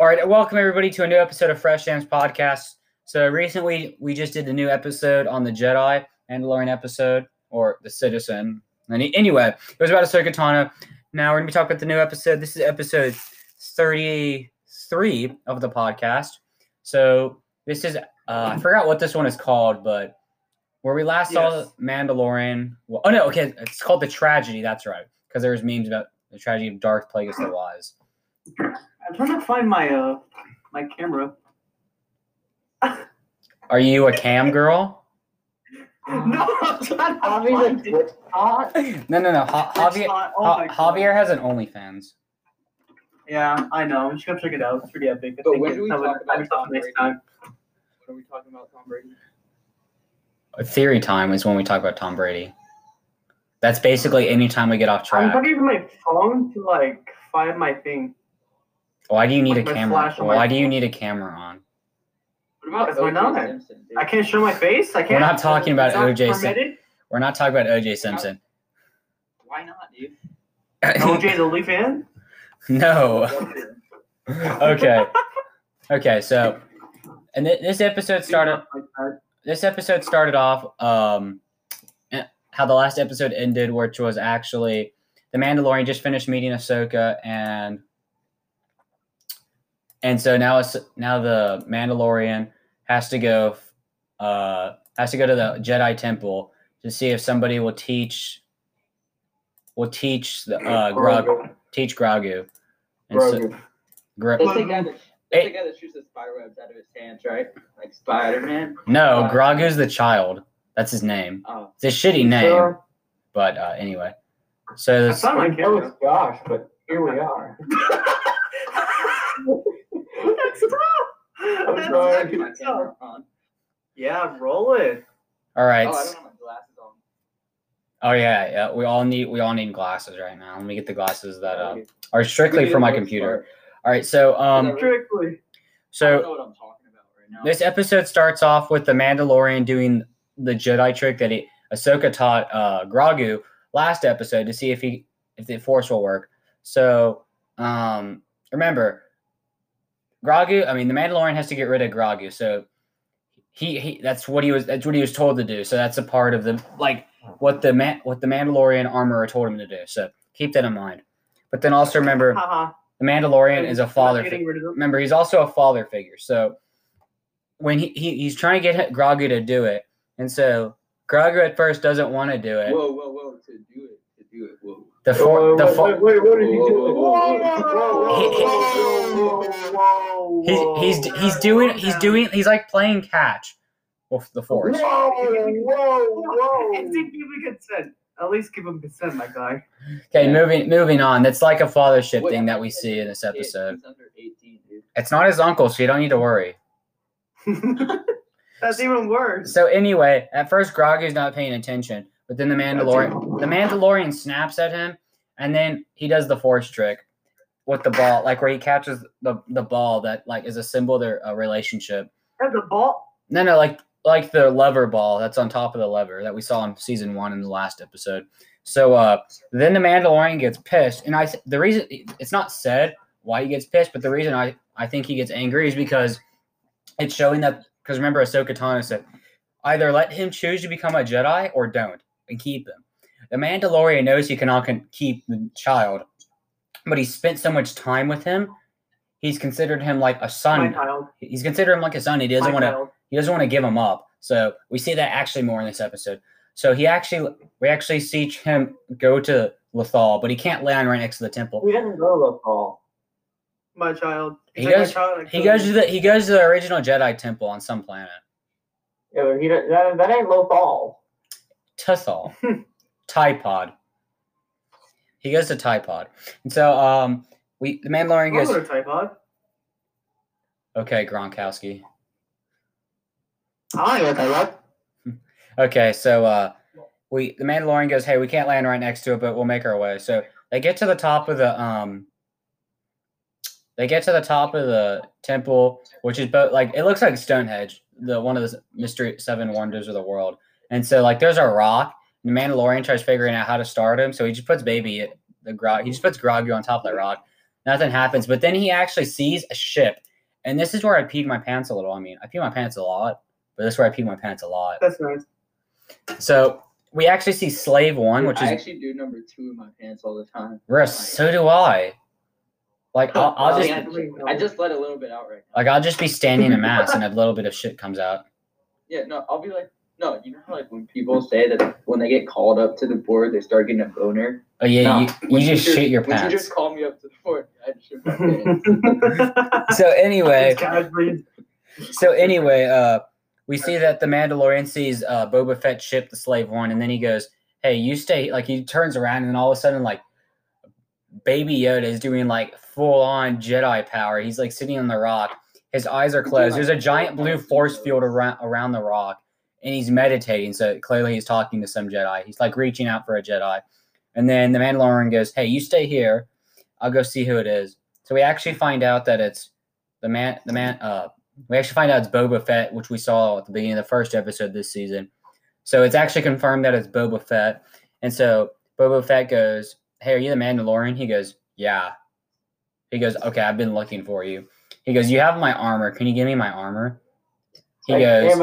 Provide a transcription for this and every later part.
All right, welcome everybody to a new episode of Fresh Jams Podcast. So recently, we just did the new episode on the Jedi Mandalorian episode, or the Citizen. Any, anyway, it was about Ahsoka Tano. Now we're gonna be talking about the new episode. This is episode thirty-three of the podcast. So this is uh, I forgot what this one is called, but where we last saw Mandalorian. Well, oh no, okay, it's called the Tragedy. That's right, because there was memes about the tragedy of Darth Plagueis the Wise. I'm trying to find my uh my camera. Are you a cam girl? no, I'm trying to find it. No, no, no. Ha- Javier, not- oh Ha- my Javier has an OnlyFans. Yeah, I know. You should come check it out. It's pretty epic. I But when do we talk about Tom Brady? time. When are we talking about Tom Brady? Theory time is when we talk about Tom Brady. That's basically any time we get off track. I'm track. trying to use my phone to like find my thing. Why do you need a camera? flash on Why do you need a camera on? What about That's why O.J. not. Simpson, dude? I can't show my face. I can't. We're not talking about O.J. Sim- permitted. We're not talking about OJ Simpson. Why not, dude? OJ's only fan. no. okay. Okay. So, and th- this episode started. This episode started off um, eh, how the last episode ended, which was actually the Mandalorian just finished meeting Ahsoka, and and so now it's now the Mandalorian has to go uh, has to go to the Jedi Temple to see if somebody will teach will teach the uh, Grog teach Grogu. And so, Grogu. Gro- That's the guy that, that's Hey. the guy that shoots the spider webs out of his hands, right? Like Spider Man. no, Grogu's the child. That's his name. Oh, It's a shitty name, but uh, anyway. So I this, found my that camera. was Josh, but here we are. That's tough. I'm That's sorry. actually My tough. camera on. Yeah, roll it. all right. Oh, I don't have my glasses on. Oh yeah, yeah. We all need we all need glasses right now. Let me get the glasses that uh, are strictly for my computer. All right. So um, Strictly. So know what I'm talking about right this episode starts off with the Mandalorian doing the Jedi trick that he Ahsoka taught uh Grogu last episode to see if he if the Force will work. So um, remember, Grogu. I mean, the Mandalorian has to get rid of Grogu. So he, he that's what he was that's what he was told to do. So that's a part of the like what the man what the Mandalorian armorer told him to do. So keep that in mind. But then also remember Haha. the Mandalorian is a father. getting fi- rid of them. remember, he's also a father figure. So when he, he he's trying to get Grogu to do it, and so Grogu at first doesn't want to do it. Whoa, whoa, whoa! To do it, to do. Whoa. The for, the for, wait, what did he do? Whoa, Whoa, whoa, he's he's he's doing he's doing he's like playing catch with the force. down. It's give him consent. At least give him consent, my guy. Okay, Yeah. moving moving on. That's like a fathership Wait, thing that we see in this episode. Under 18, dude. It's not his uncle, so you don't need to worry. That's even worse. So anyway, at first Grogu's not paying attention, but then the Mandalorian the Mandalorian snaps at him, and then he does the force trick with the ball, like where he catches the the ball that like is a symbol of their uh, relationship. Have the ball. No, no, like like the lever ball that's on top of the lever that we saw in season one in the last episode. So uh, then the Mandalorian gets pissed, and I th- the reason it's not said why he gets pissed, but the reason I I think he gets angry is because it's showing that because remember Ahsoka Tano said either let him choose to become a Jedi or don't and keep him. The Mandalorian knows he cannot keep the child, but he spent so much time with him. He's considered him like a My son. child. He's considered him like a son. He doesn't want to he doesn't want to give him up. So we see that actually more in this episode. So he actually, we actually see him go to Lethal, but he can't land right next to the temple. He doesn't go to the. My child. He like goes- child, He goes to the he goes to the original Jedi temple on some planet, Yeah, but he that, that ain't low fall. Tuthal, Pod. He goes to Pod, and so um, we the Mandalorian goes. gonna type out. Okay, Gronkowski. I don't know what Okay, so uh, we the Mandalorian goes, "Hey, we can't land right next to it, but we'll make our way." So they get to the top of the um, they get to the top of the temple, which is both like it looks like Stonehenge, the one of the mystery seven wonders of the world. And so like there's a rock, and the Mandalorian tries figuring out how to start him, so he just puts baby the grog, he just puts Grogu on top of that rock. Nothing happens. But then he actually sees a ship, and this is where I peed my pants a little. I mean, I pee my pants a lot, but this is where I pee my pants a lot. That's nice. So we actually see Slave One, Dude, which I is actually do number two in my pants all the time. Russ, so do I. Like I'll, I'll just I just let a little bit out right now. like I'll just be standing in a mass and a little bit of shit comes out. Yeah, no, I'll be like, no, you know how like when people say that when they get called up to the board, they start getting a boner. Oh yeah, No, you, you just teacher- shit your When you just call me up to the board, I just shit my pants. So anyway, so anyway, uh, we see that the Mandalorian sees uh, Boba Fett ship the Slave One, and then he goes, "Hey, you stay." Like he turns around, and then all of a sudden, like Baby Yoda is doing like full on Jedi power. He's like sitting on the rock. His eyes are closed. There's a giant blue force field around around the rock, and he's meditating. So clearly, he's talking to some Jedi. He's like reaching out for a Jedi, and then the Mandalorian goes, "Hey, you stay here. I'll go see who it is." So we actually find out that it's the man. The man. Uh, we actually find out it's Boba Fett, which we saw at the beginning of the first episode this season. So it's actually confirmed that it's Boba Fett. And so Boba Fett goes, Hey, are you the Mandalorian? He goes, Yeah. He goes, Okay, I've been looking for you. He goes, You have my armor. Can you give me my armor? He Like, goes,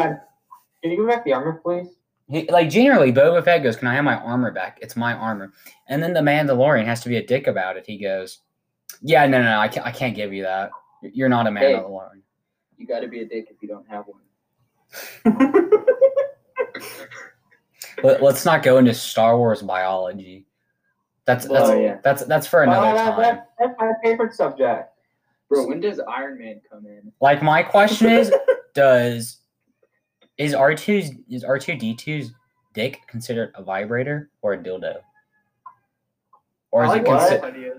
can you give me back the armor, please? he, like generally, Boba Fett goes, "Can I have my armor back? It's my armor." And then the Mandalorian has to be a dick about it. He goes, "Yeah, no, no, no I can't, I can't give you that. You're not a Hey. Mandalorian." you got to be a dick if you don't have one. Let, us not go into Star Wars biology. That's that's Oh, yeah. that's that's for another Oh, that- time. that- that's my favorite subject. Bro, when does Iron Man come in? Like my question is, does is R 2s is R two D 2s dick considered a vibrator or a dildo? Or I is like it considered? that idea.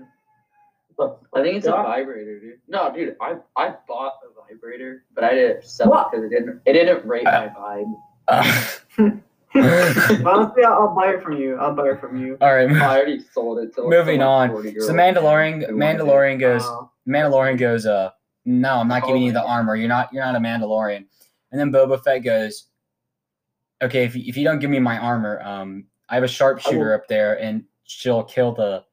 Look, I think it's a vibrator, dude. No, dude, I I bought a vibrator, but I didn't sell What? it because it didn't it didn't rate my vibe. Honestly, I'll, I'll buy it from you. I'll buy it from you. All right. I already sold it to like, Moving like, on. 40-year-old So Mandalorian who wanted it. Mandalorian goes Uh, Mandalorian goes, uh, no, I'm not Oh giving you the God. armor. You're not you're not a Mandalorian. And then Boba Fett goes, Okay, if you, if you don't give me my armor, um, I have a sharpshooter up there and she'll kill the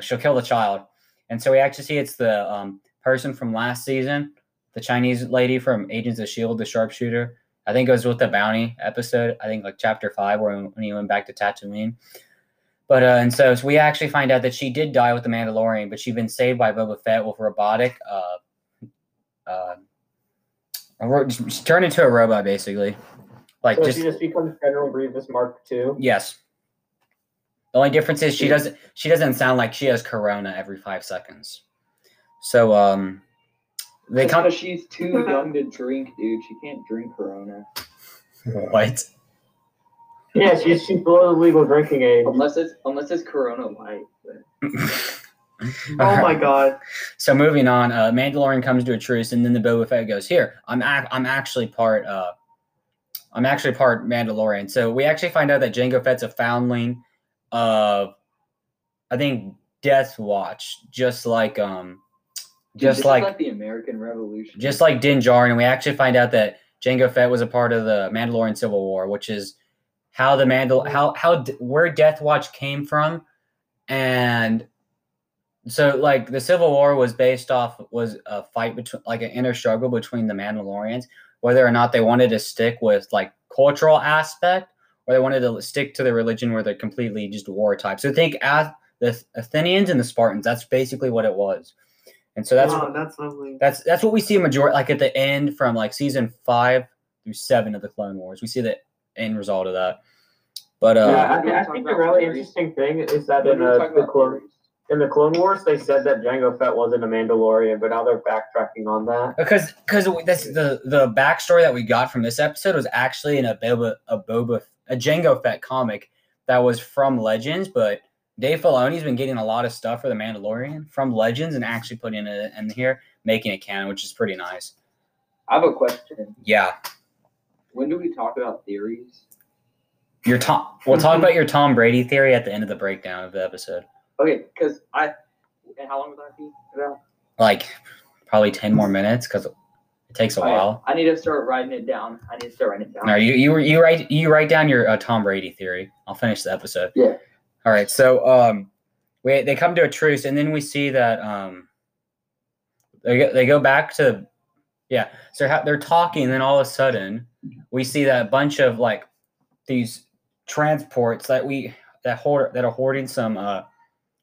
she'll kill the child. And so we actually see it's the um person from last season, the Chinese lady from Agents of Shield, the sharpshooter. I think it was with the bounty episode. I think like chapter five, where when he went back to Tatooine. But uh, and so, so we actually find out that she did die with the Mandalorian, but she'd been saved by Boba Fett with robotic. Uh, uh, a ro- she turned into a robot basically. Like so just she just becomes General Grievous Mark II. yes. The only difference is she doesn't she doesn't sound like she has corona every five seconds. So um, they come. Because she's too young to drink, dude. She can't drink Corona What? Yeah, she's she's below the legal drinking age. unless it's unless it's Corona Light. But oh my god. So moving on, uh, Mandalorian comes to a truce, and then the Boba Fett goes, "Here, I'm ac- I'm actually part uh, I'm actually part Mandalorian." So we actually find out that Jango Fett's a foundling of, I think, Death Watch, just like um, just is like, like the American Revolution. just like Din Djarin, and we actually find out that Jango Fett was a part of the Mandalorian Civil War, which is how the Mandal how how d- where Death Watch came from, and so like the Civil War was based off was a fight between like an inner struggle between the Mandalorians, whether or not they wanted to stick with like cultural aspect or they wanted to stick to the religion where they're completely just war type. So think as the Athenians and the Spartans. That's basically what it was, and so that's wow, that's lovely. that's that's what we see a majority like at the end from like season five through seven of the Clone Wars. We see the end result of that. But uh, Yeah, I, When I think the really interesting thing is that in uh, the about clone theories, in the Clone Wars they said that Jango Fett wasn't a Mandalorian, but now they're backtracking on that. because because that's the the backstory that we got from this episode was actually in a Boba a Boba a Jango Fett comic that was from Legends, but Dave Filoni's been getting a lot of stuff for the Mandalorian from Legends and actually putting it in here, making it canon, which is pretty nice. I have a question. Yeah, When do we talk about theories? your Tom. We'll talk about your Tom Brady theory at the end of the breakdown of the episode. Okay, because I. And how long would that be? About? Like probably ten more minutes because it takes a yeah. while. I need to start writing it down. I need to start writing it down. No, you you you write you write down your uh, Tom Brady theory. I'll finish the episode. Yeah. All right. So um, we they come to a truce, and then we see that um, they go, they go back to yeah. So they're, they're talking, and then all of a sudden we see that bunch of like these transports that we that hoard that are hoarding some. uh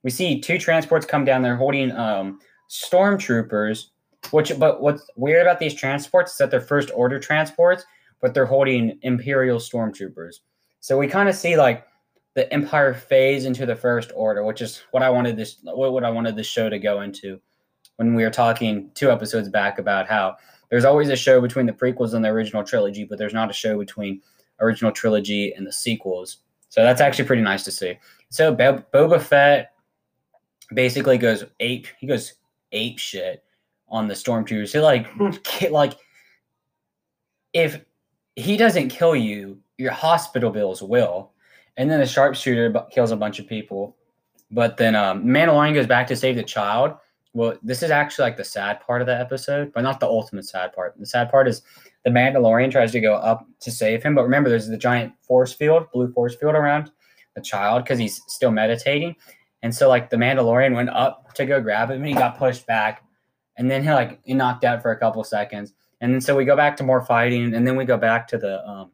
We see two transports come down. They're holding um stormtroopers. Which, but what's weird about these transports is that they're first order transports, but they're holding Imperial stormtroopers. So we kind of see like the Empire phase into the First Order, which is what I wanted this what I wanted this show to go into when we were talking two episodes back about how there's always a show between the prequels and the original trilogy, but there's not a show between original trilogy and the sequels. So that's actually pretty nice to see. So Bo- Boba Fett basically goes ape. He goes ape shit on the stormtroopers. He like ki- like if he doesn't kill you, your hospital bills will. And then the sharpshooter bu- kills a bunch of people. But then um, Mandalorian goes back to save the child. Well, this is actually like the sad part of the episode, but not the ultimate sad part. The sad part is the Mandalorian tries to go up to save him, but remember, there's the giant force field, blue force field around the child because he's still meditating. And so, like, the Mandalorian went up to go grab him, and he got pushed back, and then he like he knocked out for a couple seconds, and then so we go back to more fighting, and then we go back to the um,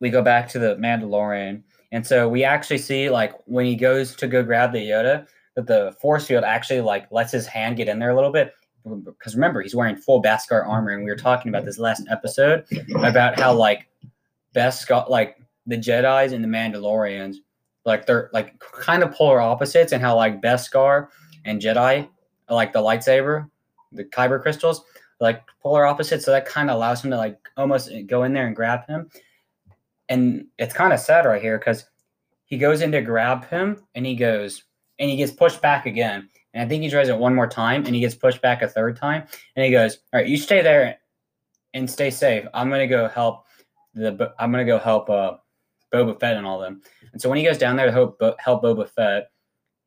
we go back to the Mandalorian, and so we actually see like when he goes to go grab the Yoda, that the force field actually like lets his hand get in there a little bit. Because remember, he's wearing full Beskar armor, and we were talking about this last episode about how like Beskar, like the Jedi's and the Mandalorians, like they're like kind of polar opposites, and how like Beskar and Jedi, like the lightsaber, the kyber crystals, like polar opposites. So that kind of allows him to like almost go in there and grab him. And it's kind of sad right here because he goes in to grab him and he goes and he gets pushed back again. And I think he tries it one more time and he gets pushed back a third time. And he goes, All right, you stay there and stay safe. I'm gonna go help the I'm gonna go help uh Boba Fett and all them. And so when he goes down there to help help Boba Fett,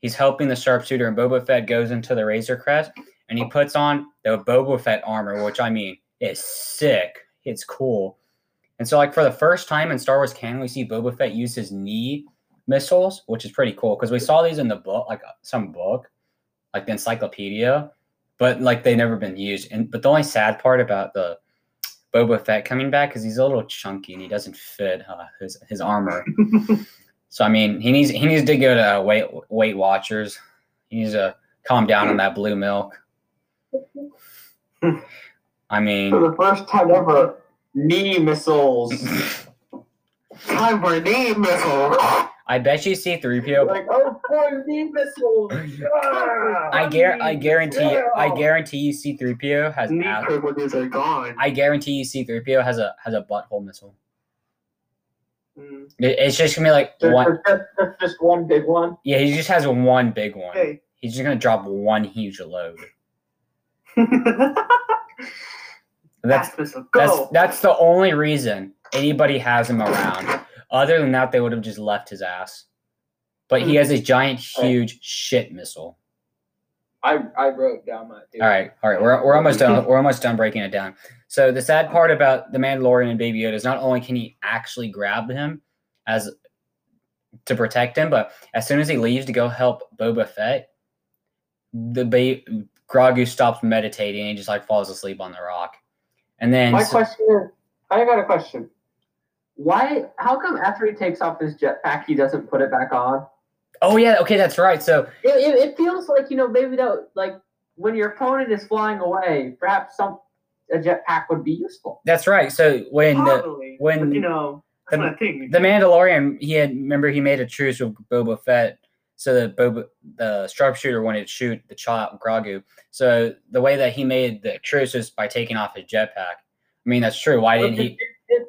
he's helping the sharpshooter, and Boba Fett goes into the Razor Crest and he puts on the Boba Fett armor, which I mean is sick. It's cool. And so, like for the first time in Star Wars canon, we see Boba Fett use his knee missiles, which is pretty cool because we saw these in the book, like uh, some book, like the encyclopedia, but like they never been used. And but the only sad part about the Boba Fett coming back because he's a little chunky and he doesn't fit uh, his his armor. so I mean, he needs he needs to go to uh, Weight Weight Watchers. He needs to calm down on that blue milk. I mean, For the first time ever, knee missiles. Time for a knee missile. I bet you see three PO. like, oh boy, knee missiles. I gar- I guarantee I guarantee you C3PO has Knee a- privileges are gone. I guarantee you C3PO has a has a butthole missile. Mm. It- it's just gonna be like There's one just, there's just one big one. yeah, he just has one big one. Hey. He's just gonna drop one huge load. That's Fast missile, that's go. that's the only reason anybody has him around. Other than that, they would have just left his ass. But he has a hmm. giant, huge shit missile. I I wrote down my. All right, all right, we're, we're almost done. We're almost done breaking it down. So the sad part about the Mandalorian and Baby Yoda is not only can he actually grab him as to protect him, but as soon as he leaves to go help Boba Fett, the ba- Grogu stops meditating and just like falls asleep on the rock. And then My so- question is, I got a question. Why? How come after he takes off his jetpack, he doesn't put it back on? oh yeah, okay, that's right. So It, it, it feels like you know maybe that like when your opponent is flying away, perhaps some a jetpack would be useful. that's right. So when the when but, you know, the- I think. the Mandalorian, he had remember he made a truce with Boba Fett, so that Boba the sharpshooter wanted to shoot the child Grogu. So the way that he made the truce is by taking off his jetpack. I mean that's true. Why didn't he?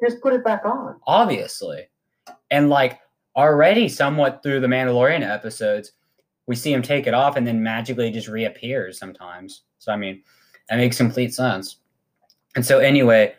Just- put it back on. Obviously, and like already somewhat through the Mandalorian episodes, we see him take it off and then magically just reappears sometimes. So I mean, that makes complete sense. And so anyway,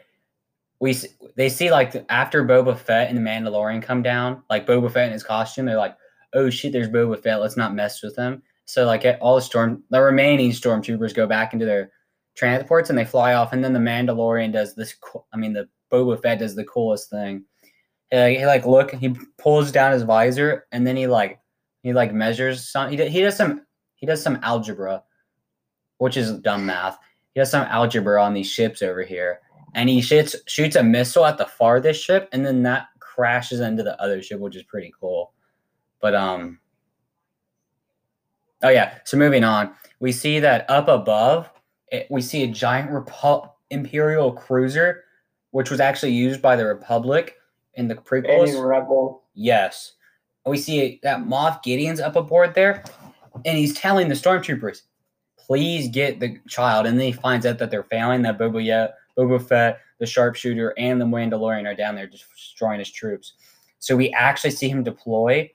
we they see like after Boba Fett and the Mandalorian come down, like Boba Fett in his costume, they're like, "Oh shit, there's Boba Fett. Let's not mess with him." So like all the storm, the remaining stormtroopers go back into their transports and they fly off, and then the Mandalorian does this. I mean, the Boba Fett does the coolest thing. He like, he like look, he pulls down his visor, and then he like he like measures some. He, he does some he does some algebra, which is dumb math. He does some algebra on these ships over here, and he shoots shoots a missile at the farthest ship, and then that crashes into the other ship, which is pretty cool. But um, oh yeah. So moving on, we see that up above, it, we see a giant Repu- Imperial cruiser, which was actually used by the Republic in the prequels. Any rebel. Yes. We see that Moff Gideon's up aboard there, and he's telling the stormtroopers, please get the child. And then he finds out that they're failing, that Boba, Ye- Boba Fett, the sharpshooter, and the Mandalorian are down there just destroying his troops. So we actually see him deploy.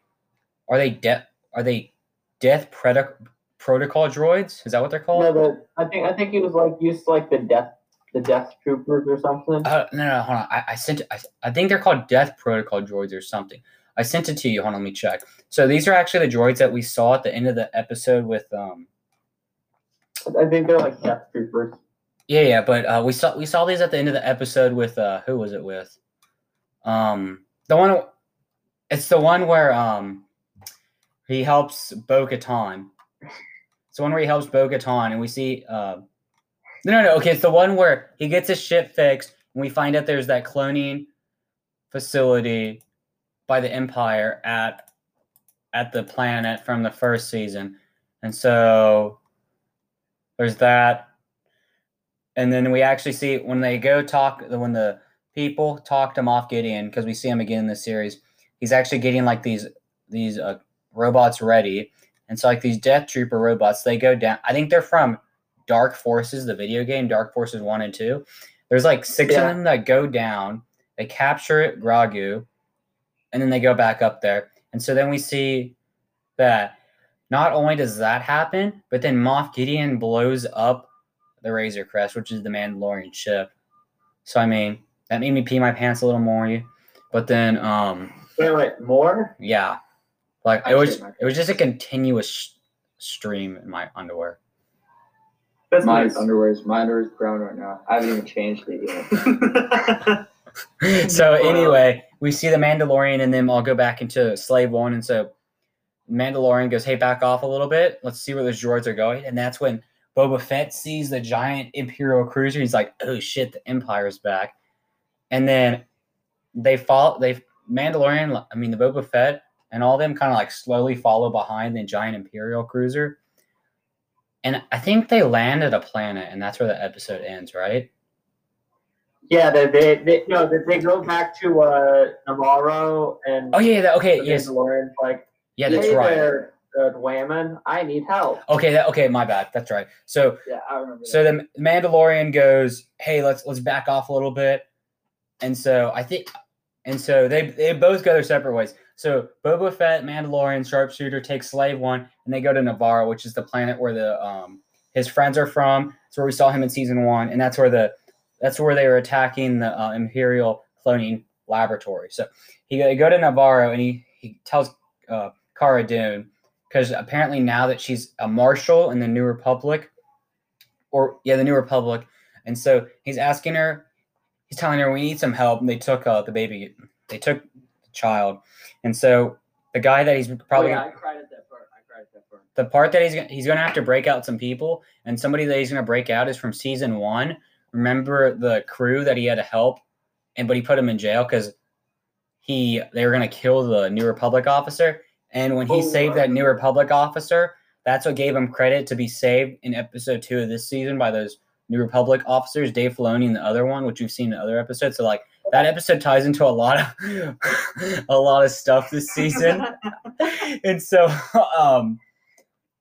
Are they death? Are they death protocol droids? Is that what they're called? No, the, I think I think he was like used to like the death the death troopers or something. Uh, no, no, hold on. I, I sent. I, I think they're called Death Protocol droids or something. I sent it to you. Hold on, let me check. So these are actually the droids that we saw at the end of the episode with um. I think they're like death troopers. Yeah, yeah, but uh, we saw we saw these at the end of the episode with uh, who was it with? Um, the one. It's the one where um, he helps Bo Katan. It's the one where he helps Bo Katan, and we see uh, no, no, no. Okay, it's the one where he gets his ship fixed, and we find out there's that cloning facility by the Empire at at the planet from the first season, and so there's that. And then we actually see when they go talk when the people talk to Moff Gideon because we see him again in this series. He's actually getting like these these uh, robots ready, and so like these Death Trooper robots, they go down. I think they're from Dark Forces, the video game, Dark Forces 1 and 2. There's like six Yeah. of them that go down, they capture it, Grogu, and then they go back up there. And so then we see that not only does that happen, but then Moff Gideon blows up the Razor Crest, which is the Mandalorian ship. So I mean, that made me pee my pants a little more. But then um Wait, wait, more? yeah. Like I it was it was just a continuous sh- stream in my underwear. That's My nice. underwear is my underwear is brown right now. I haven't even changed it yet. so anyway, we see the Mandalorian and them all go back into Slave One, and so Mandalorian goes, "Hey, back off a little bit. Let's see where those droids are going." And that's when Boba Fett sees the giant Imperial cruiser. He's like, "Oh shit, the Empire's back!" And then they follow. They Mandalorian. I mean, the Boba Fett and all them kind of like slowly follow behind the giant Imperial cruiser. And I think they land at a planet, and that's where the episode ends, right? Yeah, they they, they no they, they go back to uh Navarro and Oh yeah, that, okay, yes, Mandalorian's like, yeah, that's hey right. there, uh, I need help. Okay, that okay, my bad. That's right. So yeah, I remember. so that. the Mandalorian goes, "Hey, let's let's back off a little bit." And so I think and so they they both go their separate ways. So Boba Fett, Mandalorian, Sharpshooter take Slave One and they go to Navarro, which is the planet where the um his friends are from. It's where we saw him in season 1 and that's where the that's where they were attacking the uh, Imperial cloning laboratory. So he they go to Navarro and he he tells uh, Cara Dune because apparently now that she's a marshal in the New Republic, or yeah, the New Republic, and so he's asking her, he's telling her we need some help. And they took uh, the baby, they took child, and so the guy that he's probably oh, yeah, I cried at that part. I cried at that part. the part that he's gonna, he's gonna have to break out some people, and somebody that he's gonna break out is from season one. Remember the crew that he had to help, and but he put him in jail because he they were gonna kill the New Republic officer, and when he Oh, saved that. New Republic officer, that's what gave him credit to be saved in episode two of this season by those New Republic officers, Dave Filoni and the other one, which we've seen in other episodes. So like that episode ties into a lot of a lot of stuff this season. And so um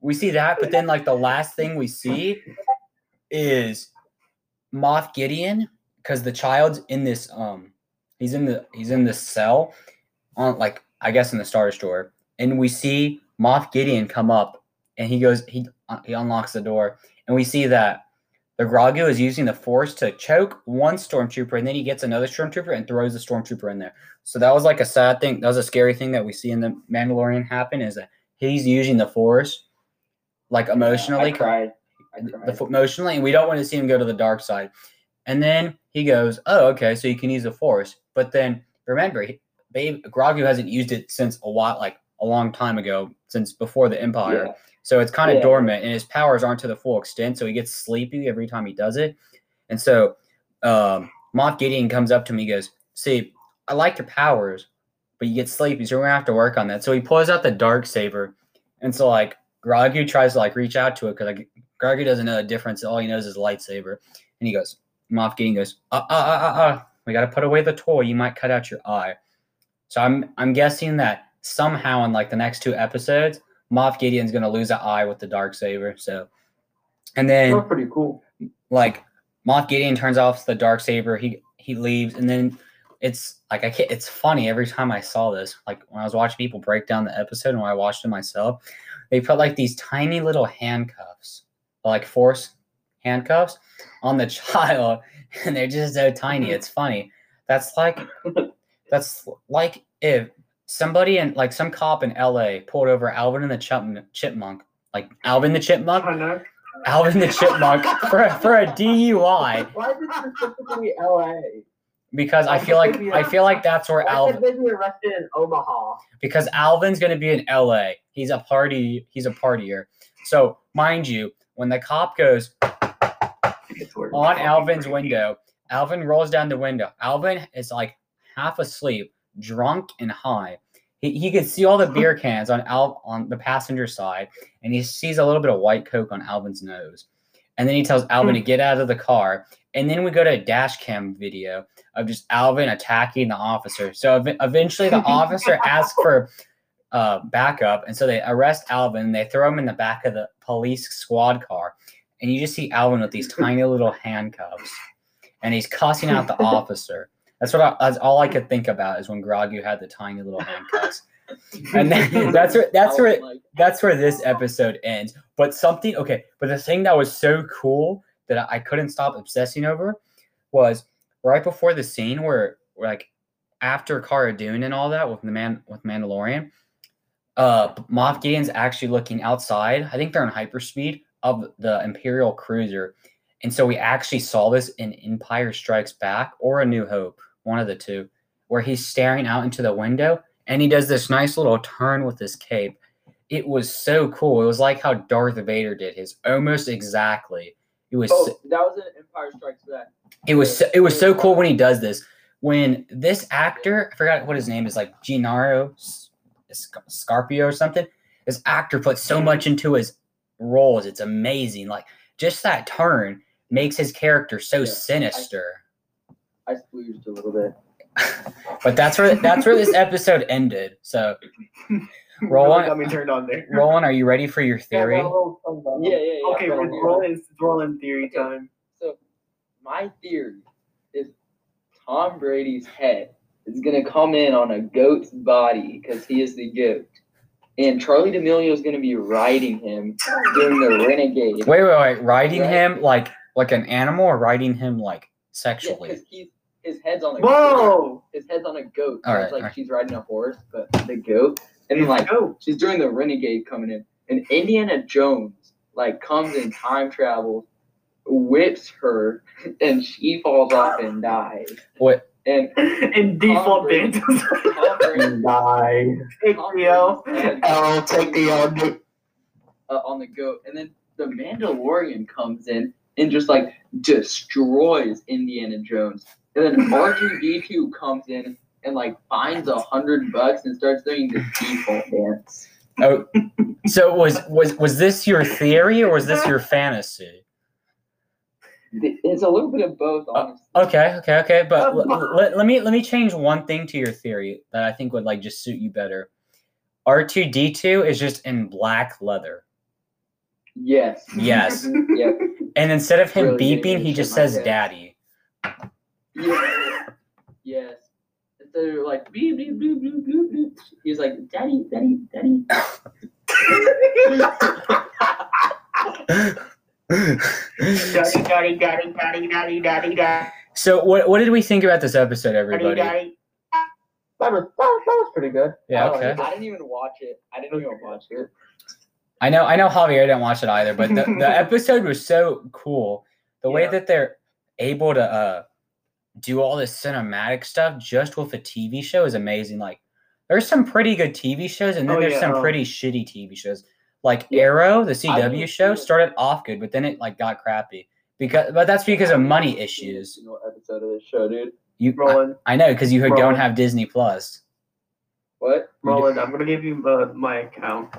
we see that but then like the last thing we see is Moff Gideon because the child's in this um he's in the he's in this cell on like i guess in the star destroyer. And we see Moff Gideon come up and he goes he uh, he unlocks the door. And we see that the Grogu is using the force to choke one stormtrooper, and then he gets another stormtrooper and throws the stormtrooper in there. So that was like a sad thing. That was a scary thing that we see in the Mandalorian happen is that he's using the force like emotionally. I the emotionally, and we don't want to see him go to the dark side. And then he goes, "Oh, okay, so you can use the force." But then remember, he, babe, Grogu hasn't used it since a while, like a long time ago, since before the Empire. Yeah. So it's kind of Yeah. dormant, and his powers aren't to the full extent. So he gets sleepy every time he does it. And so um, Moff Gideon comes up to me, he goes, "See, I like your powers, but you get sleepy, so we're gonna have to work on that." So he pulls out the dark saber, and so like Grogu tries to like reach out to it because like Grogu doesn't know the difference. All he knows is lightsaber, and he goes, Moff Gideon goes, "Uh, uh, uh, uh, uh, we gotta put away the toy. You might cut out your eye." So I'm I'm guessing that somehow in like the next two episodes, Moff Gideon's gonna lose an eye with the dark saber. So, and then That's pretty cool. like Moff Gideon turns off the dark saber. He he leaves, and then it's like I can't. It's funny every time I saw this. Like when I was watching people break down the episode, and when I watched it myself, they put like these tiny little handcuffs, like force handcuffs, on the child, and they're just so tiny. It's funny. That's like that's like if somebody and like some cop in L.A. pulled over Alvin and the Chipmunk, chipmunk like Alvin the Chipmunk, Canuck. Alvin the Chipmunk for a, for a DUI Why is it specifically LA? because I feel like I feel like that's where Why Alvin did they be arrested in Omaha? because Alvin's gonna be in LA. He's a party. He's a partier. So mind you, when the cop goes on Alvin's window, Alvin rolls down the window. Alvin is like half asleep, drunk and high. He, he could see all the beer cans on Al on the passenger side, and he sees a little bit of white coke on Alvin's nose. And then he tells Alvin to get out of the car. And then we go to a dash cam video of just Alvin attacking the officer. So ev- eventually, the officer asks for uh, backup, and so they arrest Alvin. And they throw him in the back of the police squad car, and you just see Alvin with these tiny little handcuffs, and he's cussing out the officer. That's what I, that's all I could think about is when Grogu had the tiny little handcuffs. And then that's where that's where Like, that's where this episode ends. But something okay, but the thing that was so cool that I couldn't stop obsessing over was right before the scene where like after Cara Dune and all that with the man with Mandalorian, uh Moff Gideon's actually looking outside. I think they're in hyperspeed of the Imperial cruiser. And so we actually saw this in Empire Strikes Back or A New Hope, one of the two, where he's staring out into the window and he does this nice little turn with his cape. It was so cool. It was like how Darth Vader did his, almost exactly. It was oh, so- that was an Empire Strikes Back. it was so, it was so cool when he does this. When this actor, I forgot what his name is, like Gennaro Scarpio or something. This actor puts so much into his roles. It's amazing. Like just that turn makes his character so Yeah, sinister. I splooged a little bit. But that's where that's where this episode ended. So, Roll Really on- got me turned on there. Roland, are you ready for your theory? Yeah, yeah, yeah. Okay, but- it's rolling. It's rolling theory time. So, my theory is Tom Brady's head is gonna come in on a goat's body because he is the goat, and Charli D'Amelio is gonna be riding him during the Renegade. Wait, wait, wait. Riding Right. him like like an animal, or riding him like sexually? because he's his head's on a Whoa! his head's on a goat. So All it's like all right. she's riding a horse, but the goat, and then like go. she's doing the renegade coming in, and Indiana Jones like comes in time travel, whips her, and she falls off and dies. What? And In default Brady. bands. Tom Brady, Die. Take the L. L, take the L. uh, on the goat, and then the Mandalorian comes in and just like destroys Indiana Jones, and then R two D two comes in and like finds a hundred bucks and starts doing the default dance. Oh, so was was was this your theory or was this your fantasy? It's a little bit of both, uh, honestly. Okay, okay, okay. But l- l- let, let me let me change one thing to your theory that I think would like just suit you better. R two D two is just in black leather, Yes. Yes. Yep. and instead of him Really beeping, he just says. "daddy." Yeah. Yes. Instead of like beep beep beep beep beep beep, he's like daddy daddy daddy. Daddy, daddy, daddy, daddy, daddy, daddy, daddy, so what what did we think about this episode, everybody? daddy. That was, that was, that was pretty good. Yeah, I okay. it. I didn't even watch it. I didn't even watch it. I know I know Javier didn't watch it either, but the, the episode was so cool. The way that they're able to uh do all this cinematic stuff just with a TV show is amazing. Like there's some pretty good TV shows and then Oh, there's yeah, some um, pretty shitty TV shows. like Yeah. Arrow, the CW show, started off good, but then it like got crappy because, but that's because of money I haven't seen a issues. episode of this show, dude. You, I, Roland, I know because you don't Roland. have Disney Plus. What? Roland, I'm gonna give you uh, my account.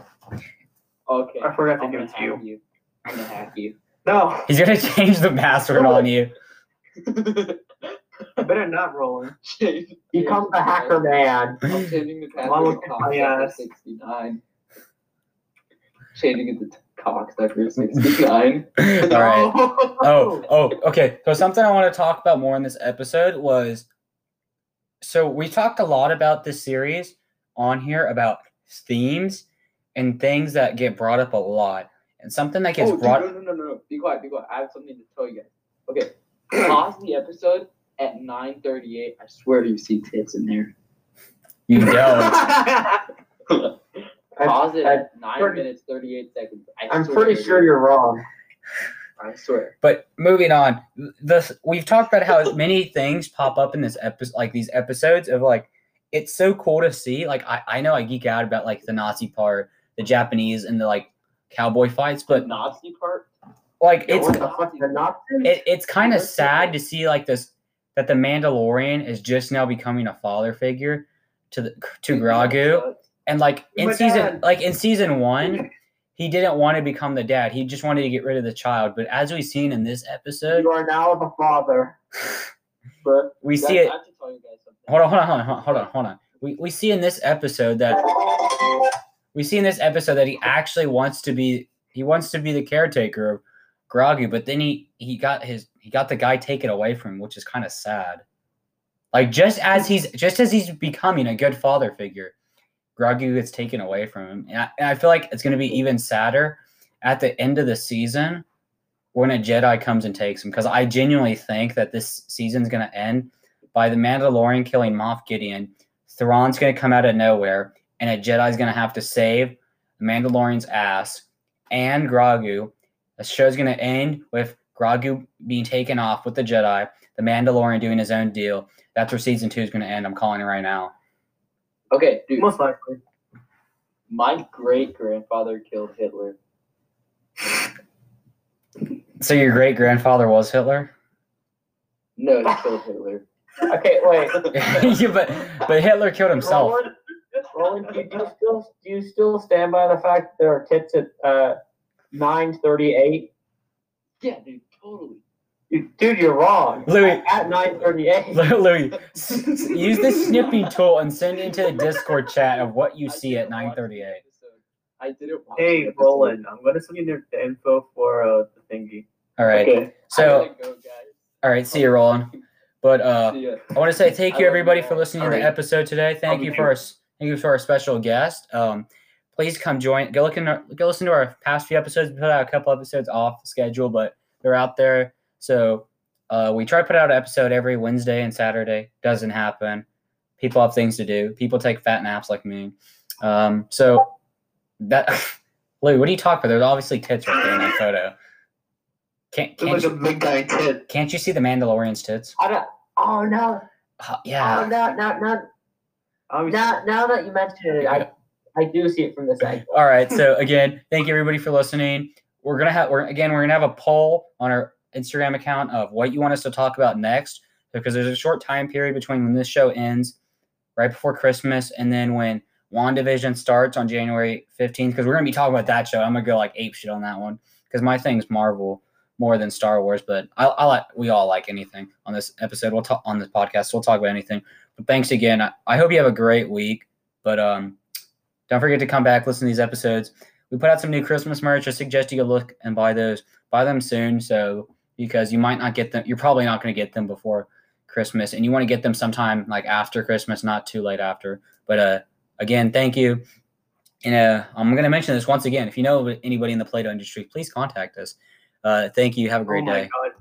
Okay. I forgot to I'm give it to you. you. I'm gonna hack you. No, He's gonna change the password on you. I better not, Roland. Change- Become the hacker man. I'm changing the password to kick my ass. Cocksucker69. Changing it to Cocksucker69. All right. Oh, oh, okay. So something I want to talk about more in this episode was so we talked a lot about this series on here about themes and things that get brought up a lot. And something that gets oh, dude, brought no, no, no, no, no. Be quiet, be quiet. I have something to tell you guys. Okay. Pause the episode at 9.38. I swear you see tits in there. you don't. Pause it at 9 pretty- minutes, 38 seconds. I I'm pretty dude. sure you're wrong. I swear. But moving on, this we've talked about how many things pop up in this episode, like these episodes of like, it's so cool to see. Like, I, I know I geek out about like the Nazi part, the Japanese, and the like cowboy fights, The but Nazi part? like Yeah, it's the fuck, the Nazis? it, it's kind of sad to see like this that the Mandalorian is just now becoming a father figure to the to Grogu, and like in My season dad. like in season one, he didn't want to become the dad. He just wanted to get rid of the child. But as we've seen in this episode, you are now the father. But we see it. have to tell you guys something. Hold on, hold on, hold on, hold on, hold on. We we see in this episode that we see in this episode that he actually wants to be he wants to be the caretaker of Grogu, but then he he got his he got the guy taken away from him, which is kind of sad. Like just as he's just as he's becoming a good father figure, Grogu gets taken away from him, and I, and I feel like it's going to be even sadder at the end of the season when a Jedi comes and takes him, because I genuinely think that this season's going to end by the Mandalorian killing Moff Gideon. Thrawn's going to come out of nowhere, and a Jedi's going to have to save Mandalorian's ass and Grogu. The show's going to end with Grogu being taken off with the Jedi, the Mandalorian doing his own deal. That's where season two is going to end. I'm calling it right now. Okay, dude. Most likely. My great grandfather killed Hitler. So your great grandfather was Hitler? No, he killed Hitler. Okay, wait. yeah, but but Hitler killed himself. Roland, Roland, do, you, still do you still stand by the fact that there are tits at uh, nine thirty eight? Yeah, dude, totally. Dude, you're wrong. Louis, At nine thirty eight. Louis, s- s- use the snipping tool and send it into the Discord chat of what you I see at didn't watch the 9:38. I didn't watch Hey. Roland, I'm gonna send you the, the info for uh, the thingy. All right. Okay. So, go, all right. See you, Roland. But uh, I want to say thank you everybody you for all. listening to the Alright. episode today. Thank Love you you for our thank you for our special guest. Um, please come join. Go look in. our- Go listen to our past few episodes. We put out a couple episodes off schedule, but they're out there. So uh, we try to put out an episode every Wednesday and Saturday. Doesn't happen. People have things to do. People take fat naps like me. Um, so that Lou, what are you talking about? There's obviously tits right there in that photo. Can't can't like a you, big guy tit. can't you see the Mandalorian's tits? I don't. Oh no! Uh, Oh yeah. no! No! No! Obviously. Now, now that you mention it, I I do see it from this angle. All right. So again, thank you everybody for listening. We're gonna have we're again we're gonna have a poll on our Instagram account of what you want us to talk about next because there's a short time period between when this show ends, right before Christmas, and then when WandaVision starts on January 15th. Because we're gonna be talking about that show. I'm gonna go like ape shit on that one because my thing's Marvel more than Star Wars. But I, I like we all like anything on this episode. We'll talk on this podcast. We'll talk about anything. But thanks again. I, I hope you have a great week. But um, don't forget to come back, listen to these episodes. We put out some new Christmas merch. I suggest you go look and buy those. Buy them soon, so because you might not get them. You're probably not going to get them before Christmas, and you want to get them sometime like after Christmas, not too late after. But uh, again, thank you. And uh, I'm going to mention this once again. If you know anybody in the Play-Doh industry, please contact us. Uh, thank you. Have a great oh my day. God,